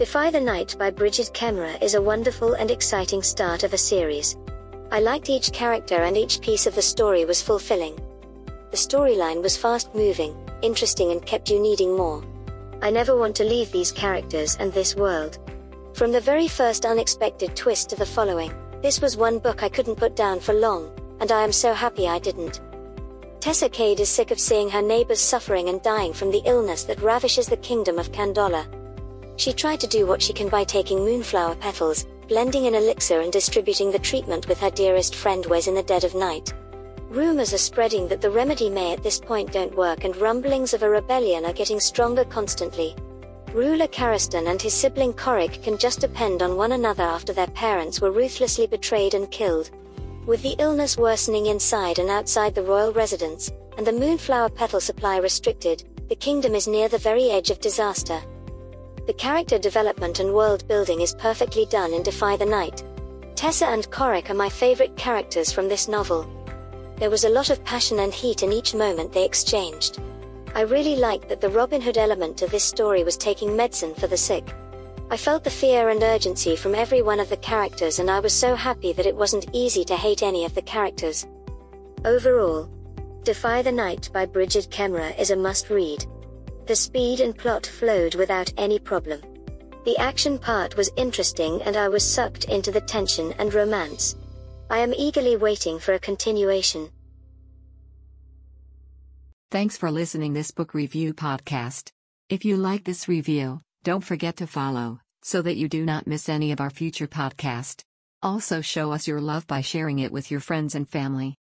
Defy the Night by Brigid Kemmerer is a wonderful and exciting start of a series. I liked each character and each piece of the story was fulfilling. The storyline was fast moving, interesting and kept you needing more. I never want to leave these characters and this world. From the very first unexpected twist to the following, this was one book I couldn't put down for long, and I am so happy I didn't. Tessa Cade is sick of seeing her neighbors suffering and dying from the illness that ravishes the kingdom of Kandala. She tried to do what she can by taking moonflower petals, blending an elixir and distributing the treatment with her dearest friend Wes in the dead of night. Rumors are spreading that the remedy may at this point don't work and rumblings of a rebellion are getting stronger constantly. Ruler Harristan and his sibling Corrick can just depend on one another after their parents were ruthlessly betrayed and killed. With the illness worsening inside and outside the royal residence, and the moonflower petal supply restricted, the kingdom is near the very edge of disaster. The character development and world building is perfectly done in Defy the Night. Tessa and Corrick are my favorite characters from this novel. There was a lot of passion and heat in each moment they exchanged. I really liked that the Robin Hood element to this story was taking medicine for the sick. I felt the fear and urgency from every one of the characters and I was so happy that it wasn't easy to hate any of the characters. Overall, Defy the Night by Brigid Kemmerer is a must read. The speed and plot flowed without any problem. The action part was interesting and I was sucked into the tension and romance. I am eagerly waiting for a continuation. Thanks for listening this book review podcast. If you like this review, don't forget to follow so that you do not miss any of our future podcast. Also show us your love by sharing it with your friends and family.